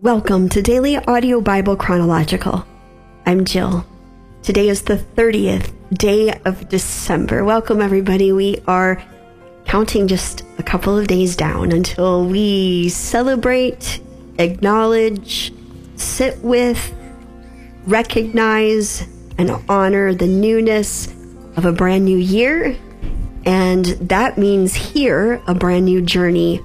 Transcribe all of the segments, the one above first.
Welcome to Daily Audio Bible Chronological. I'm Jill. Today is the 30th day of December. Welcome, everybody. We are counting just a couple of days down until we celebrate, acknowledge, sit with, recognize, and honor the newness of a brand new year. And that means here a brand new journey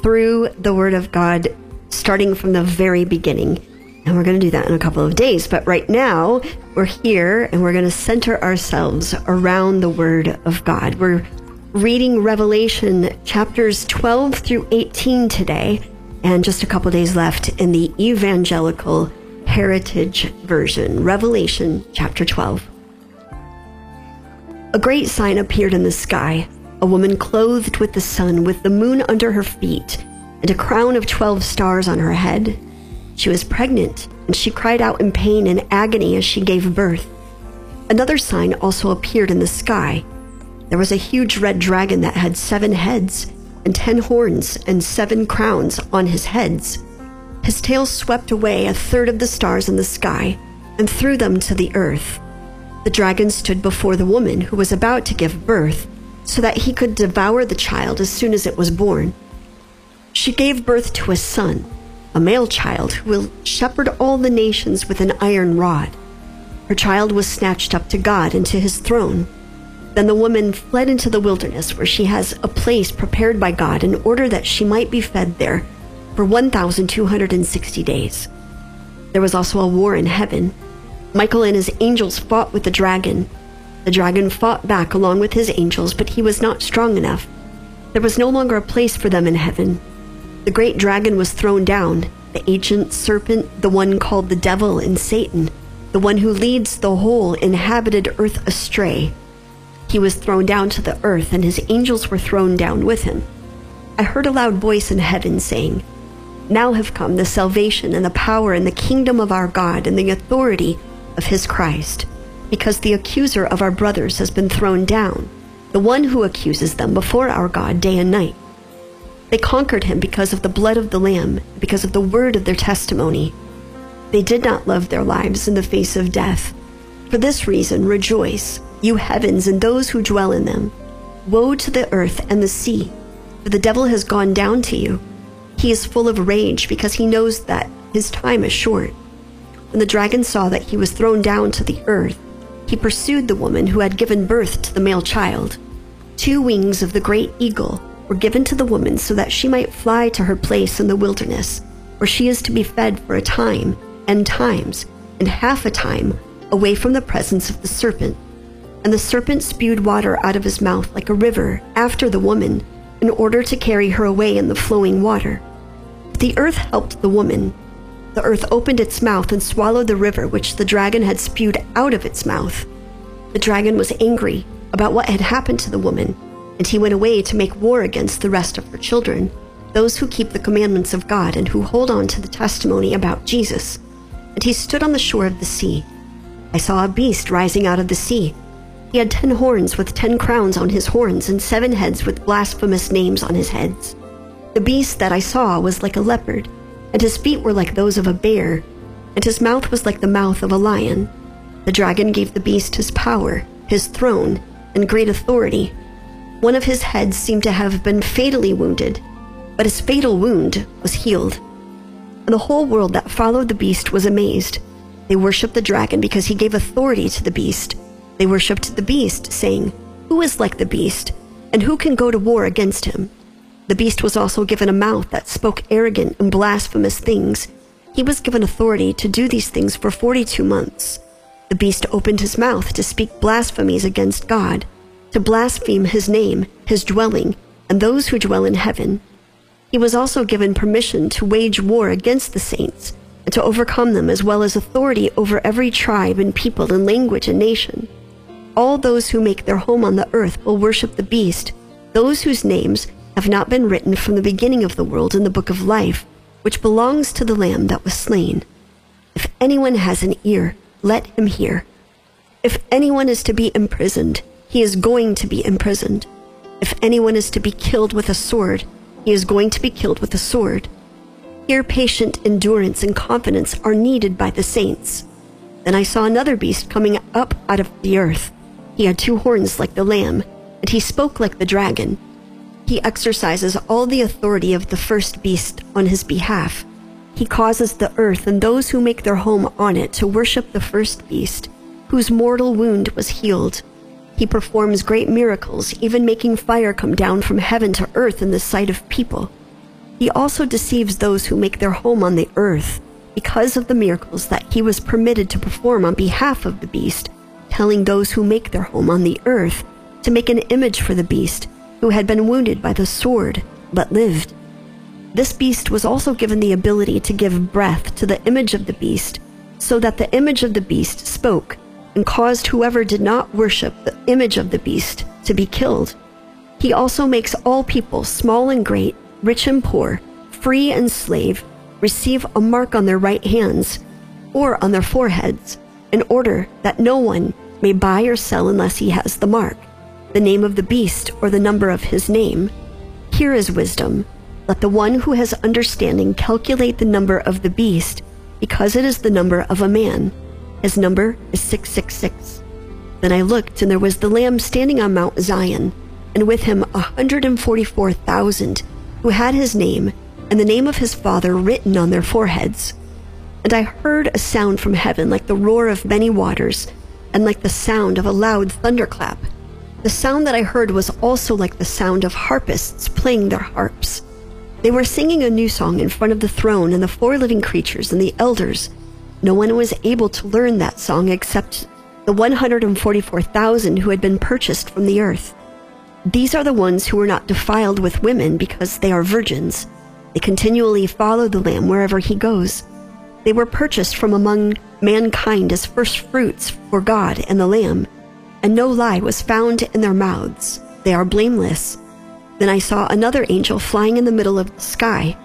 through the Word of God starting from the very beginning. And we're going to do that in a couple of days. But right now, we're here and we're going to center ourselves around the Word of God. We're reading Revelation chapters 12 through 18 today, and just a couple days left in the Evangelical Heritage Version. Revelation chapter 12. A great sign appeared in the sky a woman clothed with the sun, with the moon under her feet and a crown of 12 stars on her head. She was pregnant, and she cried out in pain and agony as she gave birth. Another sign also appeared in the sky. There was a huge red dragon that had seven heads and ten horns and seven crowns on his heads. His tail swept away a third of the stars in the sky and threw them to the earth. The dragon stood before the woman who was about to give birth so that he could devour the child as soon as it was born. She gave birth to a son, a male child who will shepherd all the nations with an iron rod. Her child was snatched up to God and to his throne. Then the woman fled into the wilderness where she has a place prepared by God in order that she might be fed there for 1,260 days. There was also a war in heaven. Michael and his angels fought with the dragon. The dragon fought back along with his angels, but he was not strong enough. There was no longer a place for them in heaven. The great dragon was thrown down, the ancient serpent, the one called the devil and Satan, the one who leads the whole inhabited earth astray. He was thrown down to the earth, and his angels were thrown down with him. I heard a loud voice in heaven saying, Now have come the salvation and the power and the kingdom of our God and the authority of his Christ, because the accuser of our brothers has been thrown down, the one who accuses them before our God day and night. They conquered him because of the blood of the Lamb, because of the word of their testimony. They did not love their lives in the face of death. For this reason, rejoice, you heavens and those who dwell in them. Woe to the earth and the sea, for the devil has gone down to you. He is full of rage because he knows that his time is short. When the dragon saw that he was thrown down to the earth, he pursued the woman who had given birth to the male child. Two wings of the great eagle were given to the woman so that she might fly to her place in the wilderness, where she is to be fed for a time and times and half a time away from the presence of the serpent. And the serpent spewed water out of his mouth like a river after the woman, in order to carry her away in the flowing water. The earth helped the woman. The earth opened its mouth and swallowed the river which the dragon had spewed out of its mouth. The dragon was angry about what had happened to the woman and he went away to make war against the rest of her children, those who keep the commandments of God and who hold on to the testimony about Jesus. And he stood on the shore of the sea. I saw a beast rising out of the sea. He had ten horns with ten crowns on his horns, and seven heads with blasphemous names on his heads. The beast that I saw was like a leopard, and his feet were like those of a bear, and his mouth was like the mouth of a lion. The dragon gave the beast his power, his throne, and great authority one of his heads seemed to have been fatally wounded, but his fatal wound was healed. And the whole world that followed the beast was amazed. They worshipped the dragon because he gave authority to the beast. They worshipped the beast, saying, Who is like the beast, and who can go to war against him? The beast was also given a mouth that spoke arrogant and blasphemous things. He was given authority to do these things for 42 months. The beast opened his mouth to speak blasphemies against God to blaspheme his name, his dwelling, and those who dwell in heaven. He was also given permission to wage war against the saints and to overcome them, as well as authority over every tribe and people and language and nation. All those who make their home on the earth will worship the beast, those whose names have not been written from the beginning of the world in the book of life, which belongs to the Lamb that was slain. If anyone has an ear, let him hear. If anyone is to be imprisoned, he is going to be imprisoned. If anyone is to be killed with a sword, he is going to be killed with a sword. Here, patient endurance and confidence are needed by the saints. Then I saw another beast coming up out of the earth. He had two horns like the lamb, and he spoke like the dragon. He exercises all the authority of the first beast on his behalf. He causes the earth and those who make their home on it to worship the first beast, whose mortal wound was healed. He performs great miracles, even making fire come down from heaven to earth in the sight of people. He also deceives those who make their home on the earth because of the miracles that he was permitted to perform on behalf of the beast, telling those who make their home on the earth to make an image for the beast who had been wounded by the sword but lived. This beast was also given the ability to give breath to the image of the beast, so that the image of the beast spoke and caused whoever did not worship the image of the beast to be killed. He also makes all people, small and great, rich and poor, free and slave, receive a mark on their right hands or on their foreheads, in order that no one may buy or sell unless he has the mark, the name of the beast or the number of his name. Here is wisdom. Let the one who has understanding calculate the number of the beast, because it is the number of a man. His number is 666. Then I looked, and there was the Lamb standing on Mount Zion, and with him a 144,000 who had his name and the name of his father written on their foreheads. And I heard a sound from heaven like the roar of many waters, and like the sound of a loud thunderclap. The sound that I heard was also like the sound of harpists playing their harps. They were singing a new song in front of the throne and the four living creatures and the elders. No one was able to learn that song except the 144,000 who had been purchased from the earth. These are the ones who were not defiled with women because they are virgins. They continually follow the Lamb wherever he goes. They were purchased from among mankind as first fruits for God and the Lamb, and no lie was found in their mouths. They are blameless. Then I saw another angel flying in the middle of the sky.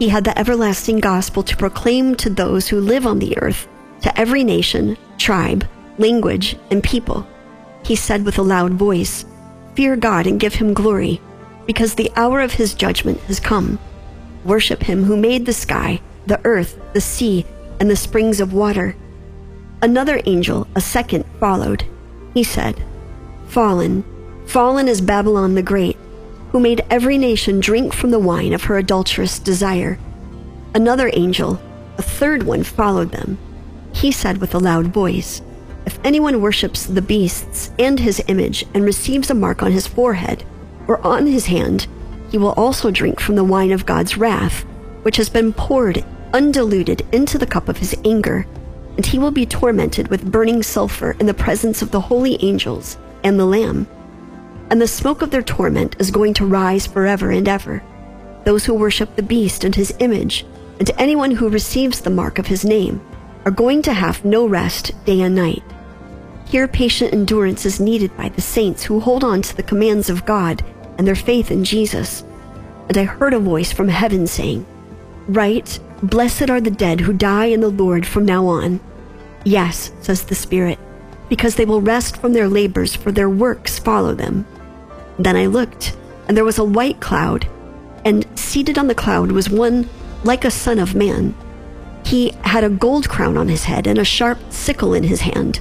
He had the everlasting gospel to proclaim to those who live on the earth, to every nation, tribe, language, and people. He said with a loud voice, Fear God and give him glory, because the hour of his judgment has come. Worship him who made the sky, the earth, the sea, and the springs of water. Another angel, a second, followed. He said, Fallen, fallen is Babylon the Great, who made every nation drink from the wine of her adulterous desire. Another angel, a third one, followed them. He said with a loud voice, If anyone worships the beasts and his image and receives a mark on his forehead or on his hand, he will also drink from the wine of God's wrath, which has been poured undiluted into the cup of his anger, and he will be tormented with burning sulfur in the presence of the holy angels and the Lamb. And the smoke of their torment is going to rise forever and ever. Those who worship the beast and his image, and anyone who receives the mark of his name, are going to have no rest day and night. Here, patient endurance is needed by the saints who hold on to the commands of God and their faith in Jesus. And I heard a voice from heaven saying, Write, Blessed are the dead who die in the Lord from now on. Yes, says the Spirit, because they will rest from their labors, for their works follow them. Then I looked, and there was a white cloud, and seated on the cloud was one like a son of man. He had a gold crown on his head and a sharp sickle in his hand.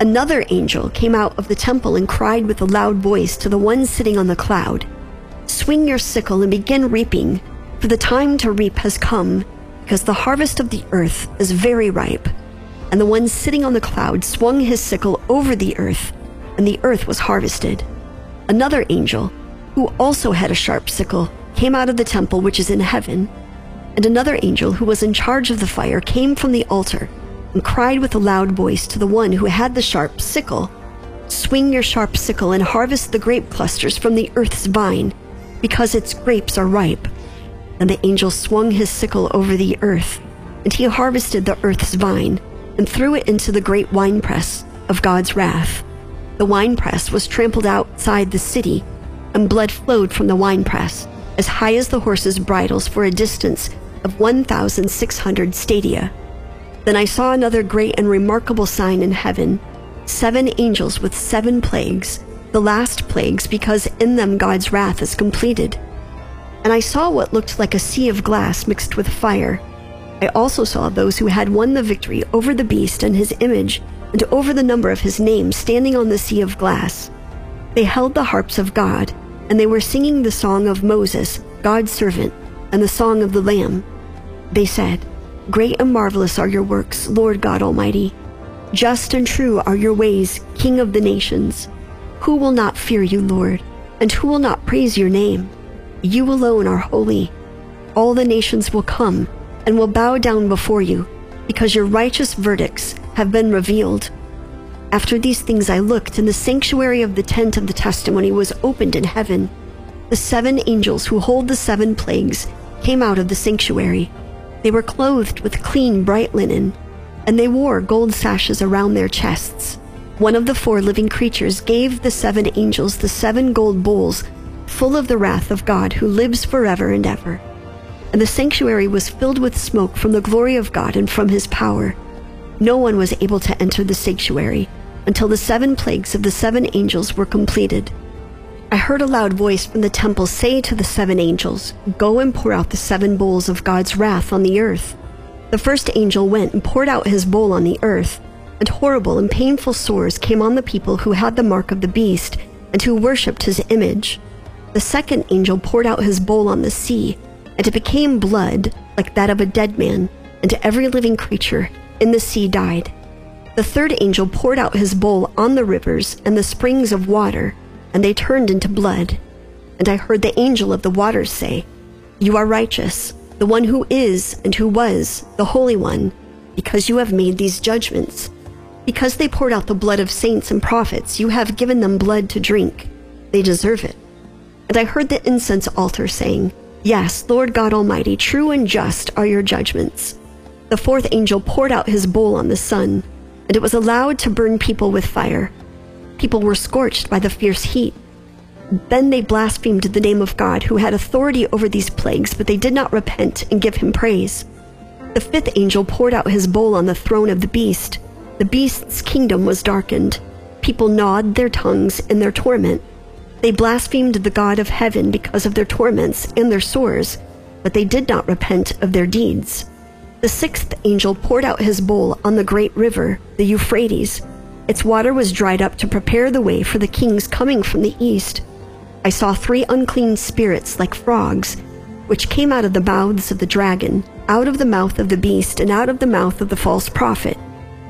Another angel came out of the temple and cried with a loud voice to the one sitting on the cloud Swing your sickle and begin reaping, for the time to reap has come, because the harvest of the earth is very ripe. And the one sitting on the cloud swung his sickle over the earth, and the earth was harvested. Another angel, who also had a sharp sickle, came out of the temple which is in heaven. And another angel, who was in charge of the fire, came from the altar and cried with a loud voice to the one who had the sharp sickle Swing your sharp sickle and harvest the grape clusters from the earth's vine, because its grapes are ripe. And the angel swung his sickle over the earth, and he harvested the earth's vine and threw it into the great winepress of God's wrath. The winepress was trampled outside the city, and blood flowed from the winepress as high as the horses' bridles for a distance of 1,600 stadia. Then I saw another great and remarkable sign in heaven seven angels with seven plagues, the last plagues, because in them God's wrath is completed. And I saw what looked like a sea of glass mixed with fire. I also saw those who had won the victory over the beast and his image, and over the number of his name standing on the sea of glass. They held the harps of God, and they were singing the song of Moses, God's servant, and the song of the Lamb. They said, Great and marvelous are your works, Lord God Almighty. Just and true are your ways, King of the nations. Who will not fear you, Lord, and who will not praise your name? You alone are holy. All the nations will come and will bow down before you, because your righteous verdicts have been revealed. After these things I looked, and the sanctuary of the tent of the testimony was opened in heaven. The seven angels who hold the seven plagues came out of the sanctuary. They were clothed with clean, bright linen, and they wore gold sashes around their chests. One of the four living creatures gave the seven angels the seven gold bowls full of the wrath of God who lives forever and ever and the sanctuary was filled with smoke from the glory of God and from his power. No one was able to enter the sanctuary until the seven plagues of the seven angels were completed. I heard a loud voice from the temple say to the seven angels, Go and pour out the seven bowls of God's wrath on the earth. The first angel went and poured out his bowl on the earth, and horrible and painful sores came on the people who had the mark of the beast and who worshipped his image. The second angel poured out his bowl on the sea and it became blood like that of a dead man, and to every living creature in the sea died. The third angel poured out his bowl on the rivers and the springs of water, and they turned into blood. And I heard the angel of the waters say, You are righteous, the one who is and who was, the Holy One, because you have made these judgments. Because they poured out the blood of saints and prophets, you have given them blood to drink. They deserve it. And I heard the incense altar saying, Yes, Lord God Almighty, true and just are your judgments. The fourth angel poured out his bowl on the sun, and it was allowed to burn people with fire. People were scorched by the fierce heat. Then they blasphemed the name of God, who had authority over these plagues, but they did not repent and give him praise. The fifth angel poured out his bowl on the throne of the beast. The beast's kingdom was darkened. People gnawed their tongues in their torment. They blasphemed the God of heaven because of their torments and their sores, but they did not repent of their deeds. The sixth angel poured out his bowl on the great river, the Euphrates. Its water was dried up to prepare the way for the kings coming from the east. I saw three unclean spirits like frogs, which came out of the mouths of the dragon, out of the mouth of the beast, and out of the mouth of the false prophet.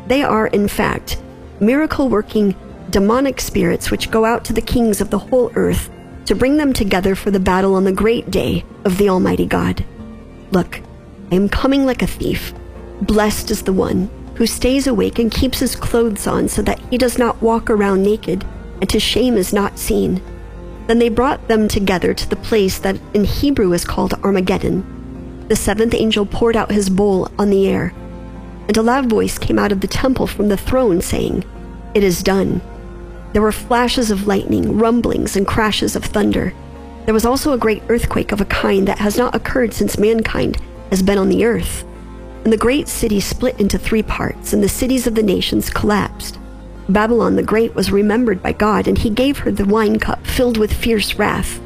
They are, in fact, miracle working demonic spirits which go out to the kings of the whole earth to bring them together for the battle on the great day of the Almighty God. Look, I am coming like a thief. Blessed is the one who stays awake and keeps his clothes on so that he does not walk around naked and his shame is not seen. Then they brought them together to the place that in Hebrew is called Armageddon. The seventh angel poured out his bowl on the air, and a loud voice came out of the temple from the throne saying, It is done. There were flashes of lightning, rumblings, and crashes of thunder. There was also a great earthquake of a kind that has not occurred since mankind has been on the earth. And the great city split into three parts, and the cities of the nations collapsed. Babylon the Great was remembered by God, and he gave her the wine cup filled with fierce wrath.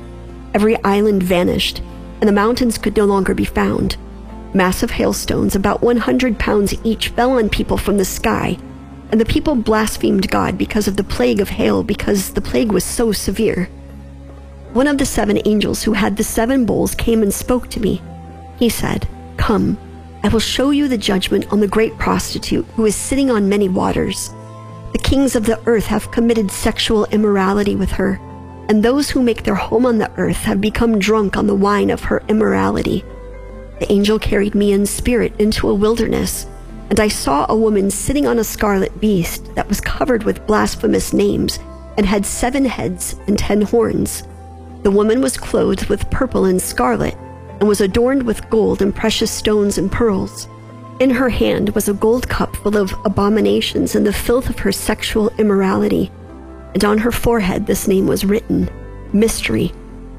Every island vanished, and the mountains could no longer be found. Massive hailstones, about 100 pounds each, fell on people from the sky, and the people blasphemed God because of the plague of hail, because the plague was so severe. One of the seven angels who had the seven bowls came and spoke to me. He said, Come, I will show you the judgment on the great prostitute who is sitting on many waters. The kings of the earth have committed sexual immorality with her, and those who make their home on the earth have become drunk on the wine of her immorality. The angel carried me in spirit into a wilderness and I saw a woman sitting on a scarlet beast that was covered with blasphemous names and had seven heads and ten horns. The woman was clothed with purple and scarlet and was adorned with gold and precious stones and pearls. In her hand was a gold cup full of abominations and the filth of her sexual immorality. And on her forehead this name was written Mystery,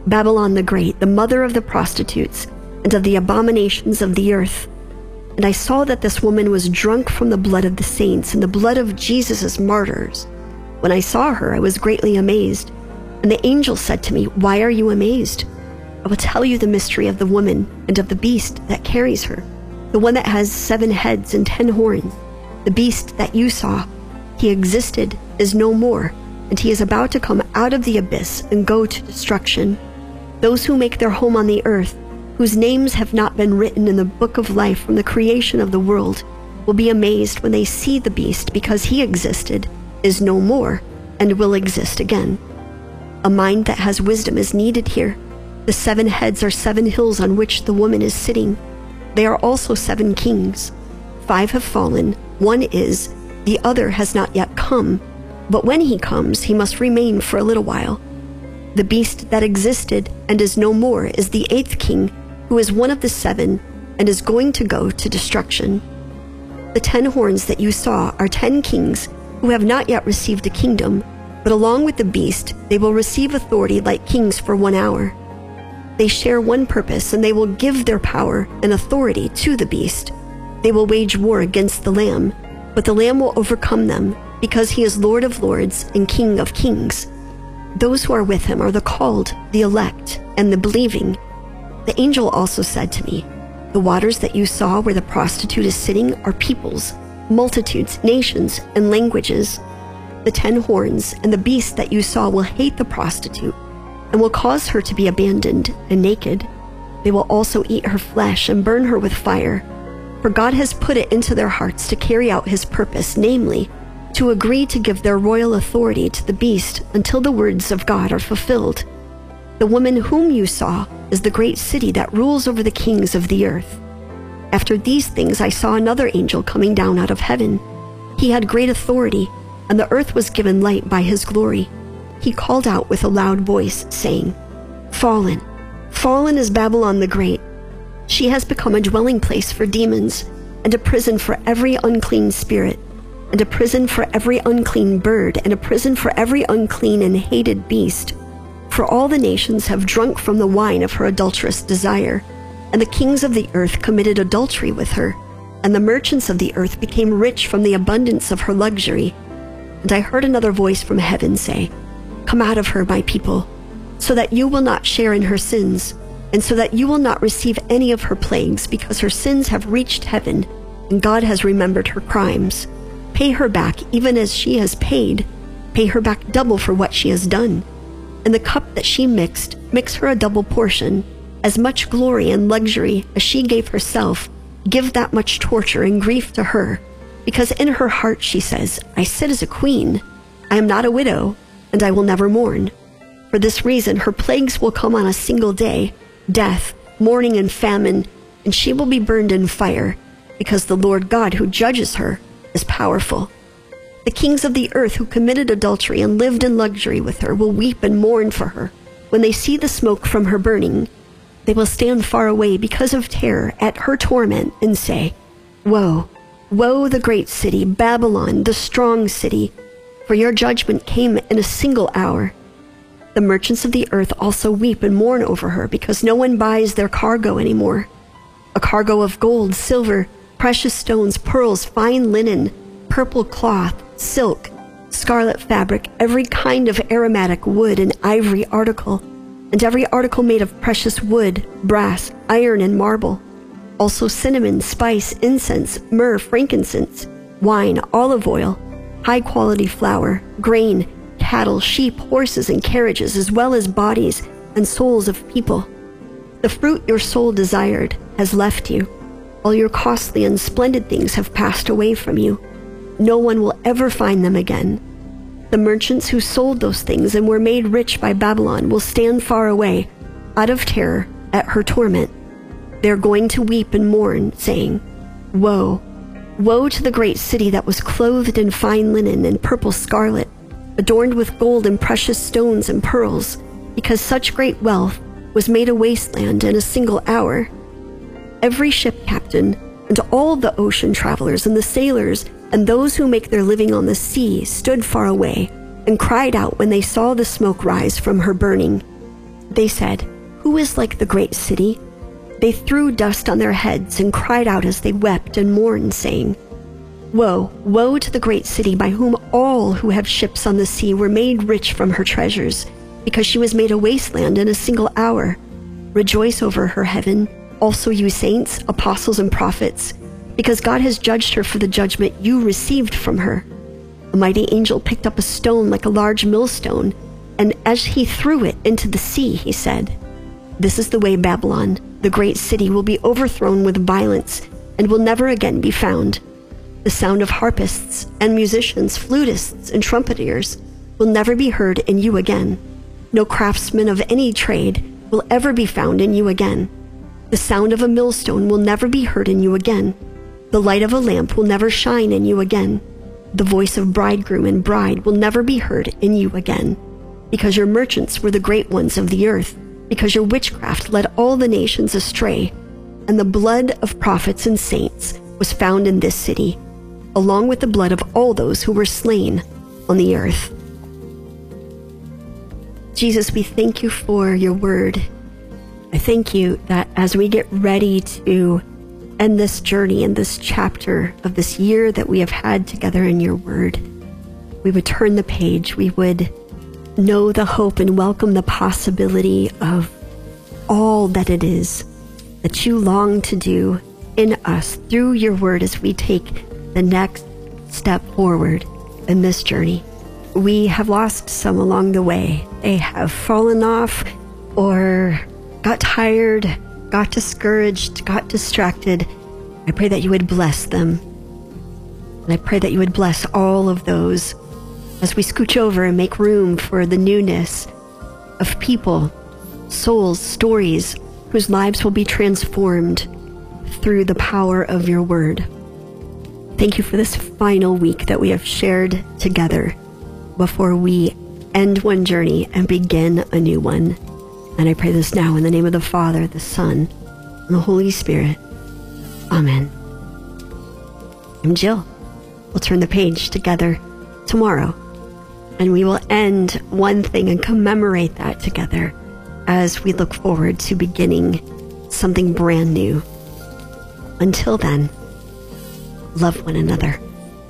Babylon the Great, the mother of the prostitutes and of the abominations of the earth. And I saw that this woman was drunk from the blood of the saints and the blood of Jesus' martyrs. When I saw her, I was greatly amazed. And the angel said to me, Why are you amazed? I will tell you the mystery of the woman and of the beast that carries her, the one that has seven heads and ten horns. The beast that you saw, he existed, is no more, and he is about to come out of the abyss and go to destruction. Those who make their home on the earth, whose names have not been written in the book of life from the creation of the world, will be amazed when they see the beast because he existed, is no more, and will exist again. A mind that has wisdom is needed here. The seven heads are seven hills on which the woman is sitting. They are also seven kings. Five have fallen, one is, the other has not yet come, but when he comes, he must remain for a little while. The beast that existed and is no more is the eighth king, who is one of the seven and is going to go to destruction. The ten horns that you saw are ten kings who have not yet received a kingdom, but along with the beast, they will receive authority like kings for one hour. They share one purpose, and they will give their power and authority to the beast. They will wage war against the Lamb, but the Lamb will overcome them, because he is Lord of lords and King of kings. Those who are with him are the called, the elect, and the believing. The angel also said to me, The waters that you saw where the prostitute is sitting are peoples, multitudes, nations, and languages. The ten horns and the beast that you saw will hate the prostitute and will cause her to be abandoned and naked. They will also eat her flesh and burn her with fire. For God has put it into their hearts to carry out his purpose, namely, to agree to give their royal authority to the beast until the words of God are fulfilled. The woman whom you saw is the great city that rules over the kings of the earth. After these things, I saw another angel coming down out of heaven. He had great authority, and the earth was given light by his glory he called out with a loud voice, saying, Fallen, fallen is Babylon the Great. She has become a dwelling place for demons, and a prison for every unclean spirit, and a prison for every unclean bird, and a prison for every unclean and hated beast. For all the nations have drunk from the wine of her adulterous desire, and the kings of the earth committed adultery with her, and the merchants of the earth became rich from the abundance of her luxury. And I heard another voice from heaven say, Come out of her, my people, so that you will not share in her sins, and so that you will not receive any of her plagues, because her sins have reached heaven, and God has remembered her crimes. Pay her back even as she has paid. Pay her back double for what she has done. And the cup that she mixed, mix her a double portion. As much glory and luxury as she gave herself, give that much torture and grief to her. Because in her heart she says, I sit as a queen. I am not a widow, and I will never mourn. For this reason, her plagues will come on a single day death, mourning, and famine, and she will be burned in fire, because the Lord God who judges her is powerful. The kings of the earth who committed adultery and lived in luxury with her will weep and mourn for her. When they see the smoke from her burning, they will stand far away because of terror at her torment and say, Woe, woe, the great city, Babylon, the strong city for your judgment came in a single hour. The merchants of the earth also weep and mourn over her because no one buys their cargo anymore. A cargo of gold, silver, precious stones, pearls, fine linen, purple cloth, silk, scarlet fabric, every kind of aromatic wood and ivory article, and every article made of precious wood, brass, iron, and marble. Also cinnamon, spice, incense, myrrh, frankincense, wine, olive oil, high quality flour, grain, cattle, sheep, horses, and carriages, as well as bodies and souls of people. The fruit your soul desired has left you. All your costly and splendid things have passed away from you. No one will ever find them again. The merchants who sold those things and were made rich by Babylon will stand far away, out of terror at her torment. They are going to weep and mourn, saying, Woe! Woe to the great city that was clothed in fine linen and purple scarlet, adorned with gold and precious stones and pearls, because such great wealth was made a wasteland in a single hour. Every ship captain and all the ocean travelers and the sailors and those who make their living on the sea stood far away and cried out when they saw the smoke rise from her burning. They said, Who is like the great city? They threw dust on their heads and cried out as they wept and mourned, saying, Woe, woe to the great city by whom all who have ships on the sea were made rich from her treasures, because she was made a wasteland in a single hour. Rejoice over her, heaven, also you saints, apostles, and prophets, because God has judged her for the judgment you received from her. A mighty angel picked up a stone like a large millstone, and as he threw it into the sea, he said, This is the way Babylon, the great city, will be overthrown with violence and will never again be found. The sound of harpists and musicians, flutists and trumpeters will never be heard in you again. No craftsman of any trade will ever be found in you again. The sound of a millstone will never be heard in you again. The light of a lamp will never shine in you again. The voice of bridegroom and bride will never be heard in you again. Because your merchants were the great ones of the earth, because your witchcraft led all the nations astray, and the blood of prophets and saints was found in this city, along with the blood of all those who were slain on the earth. Jesus, we thank you for your word. I thank you that as we get ready to end this journey and this chapter of this year that we have had together in your word, we would turn the page. We would know the hope and welcome the possibility of all that it is that you long to do in us through your word as we take the next step forward in this journey. We have lost some along the way. They have fallen off or got tired, got discouraged, got distracted. I pray that you would bless them. And I pray that you would bless all of those as we scooch over and make room for the newness of people, souls, stories whose lives will be transformed through the power of your word. Thank you for this final week that we have shared together before we end one journey and begin a new one. And I pray this now in the name of the Father, the Son, and the Holy Spirit. Amen. I'm Jill. We'll turn the page together tomorrow. And we will end one thing and commemorate that together as we look forward to beginning something brand new. Until then, love one another.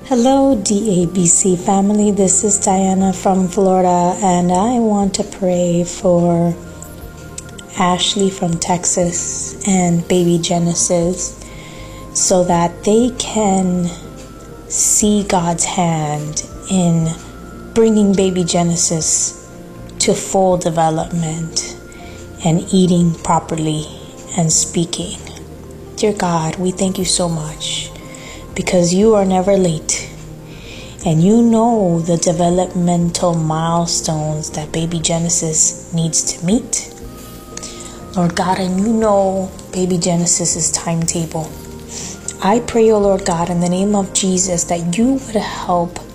Hello, DABC family. This is Diana from Florida, and I want to pray for Ashley from Texas and baby Genesis so that they can see God's hand in bringing baby Genesis to full development and eating properly and speaking. Dear God, we thank you so much because you are never late and you know the developmental milestones that baby Genesis needs to meet. Lord God, and you know baby Genesis's timetable. I pray, O oh Lord God, in the name of Jesus, that you would help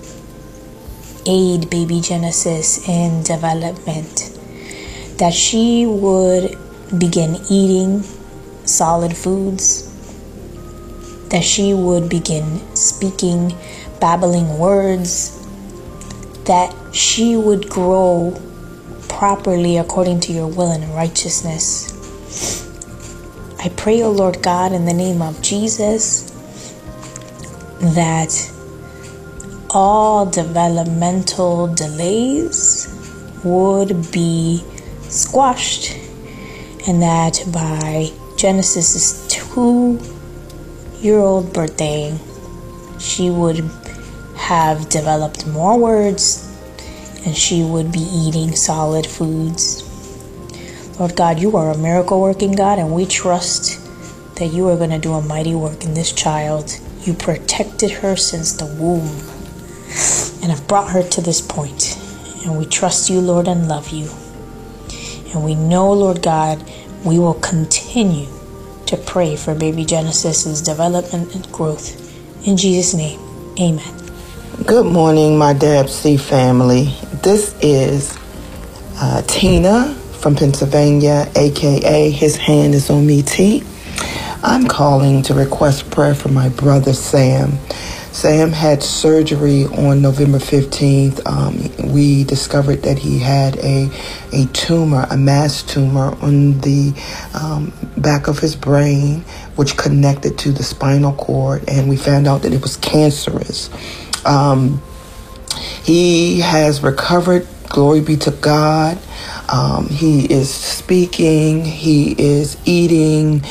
aid baby Genesis in development, that she would begin eating solid foods. That she would begin speaking, babbling words, that she would grow properly according to your will and righteousness. I pray, O oh Lord God, in the name of Jesus, that all developmental delays would be squashed, and that by Genesis 2 year old birthday, she would have developed more words and she would be eating solid foods. Lord God, you are a miracle working God, and we trust that you are going to do a mighty work in this child. You protected her since the womb and have brought her to this point. And we trust you, Lord, and love you. And we know, Lord God, we will continue to pray for baby Genesis's development and growth. In Jesus' name, amen. Good morning, my DABC family. This is uh, Tina from Pennsylvania, aka His Hand is on Me T. I'm calling to request prayer for my brother Sam. Sam had surgery on November 15th. Um, we discovered that he had a, a tumor, a mass tumor on the um, back of his brain, which connected to the spinal cord, and we found out that it was cancerous. Um, he has recovered, glory be to God. Um, he is speaking, he is eating,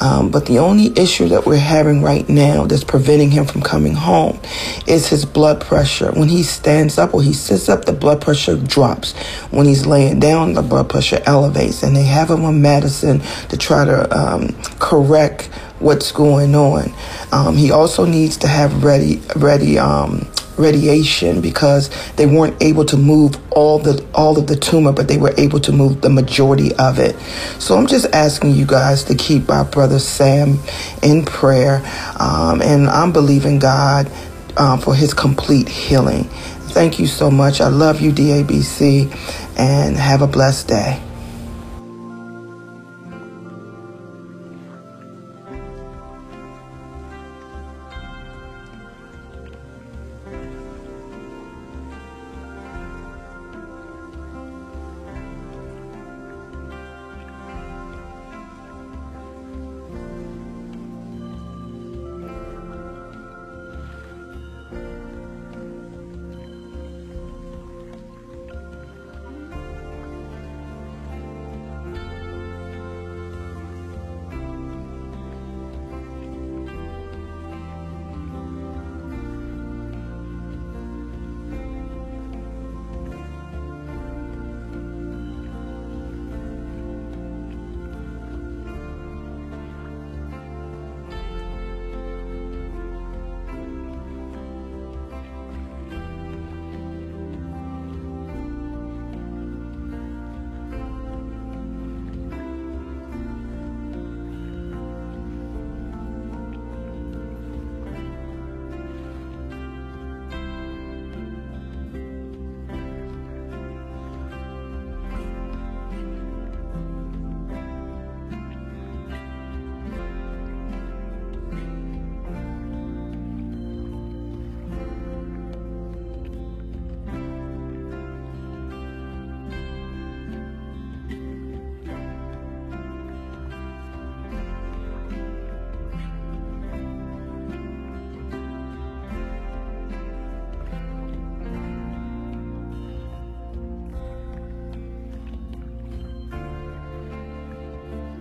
um, but the only issue that we're having right now that's preventing him from coming home is his blood pressure. When he stands up or he sits up, the blood pressure drops. When he's laying down, the blood pressure elevates, and they have him on medicine to try to um, correct what's going on. Um, he also needs to have ready, ready um, radiation because they weren't able to move all the all of the tumor, but they were able to move the majority of it. So I'm just asking you guys to keep our brother Sam in prayer, um, and I'm believing God uh, for his complete healing. Thank you so much. I love you, DABC, and have a blessed day.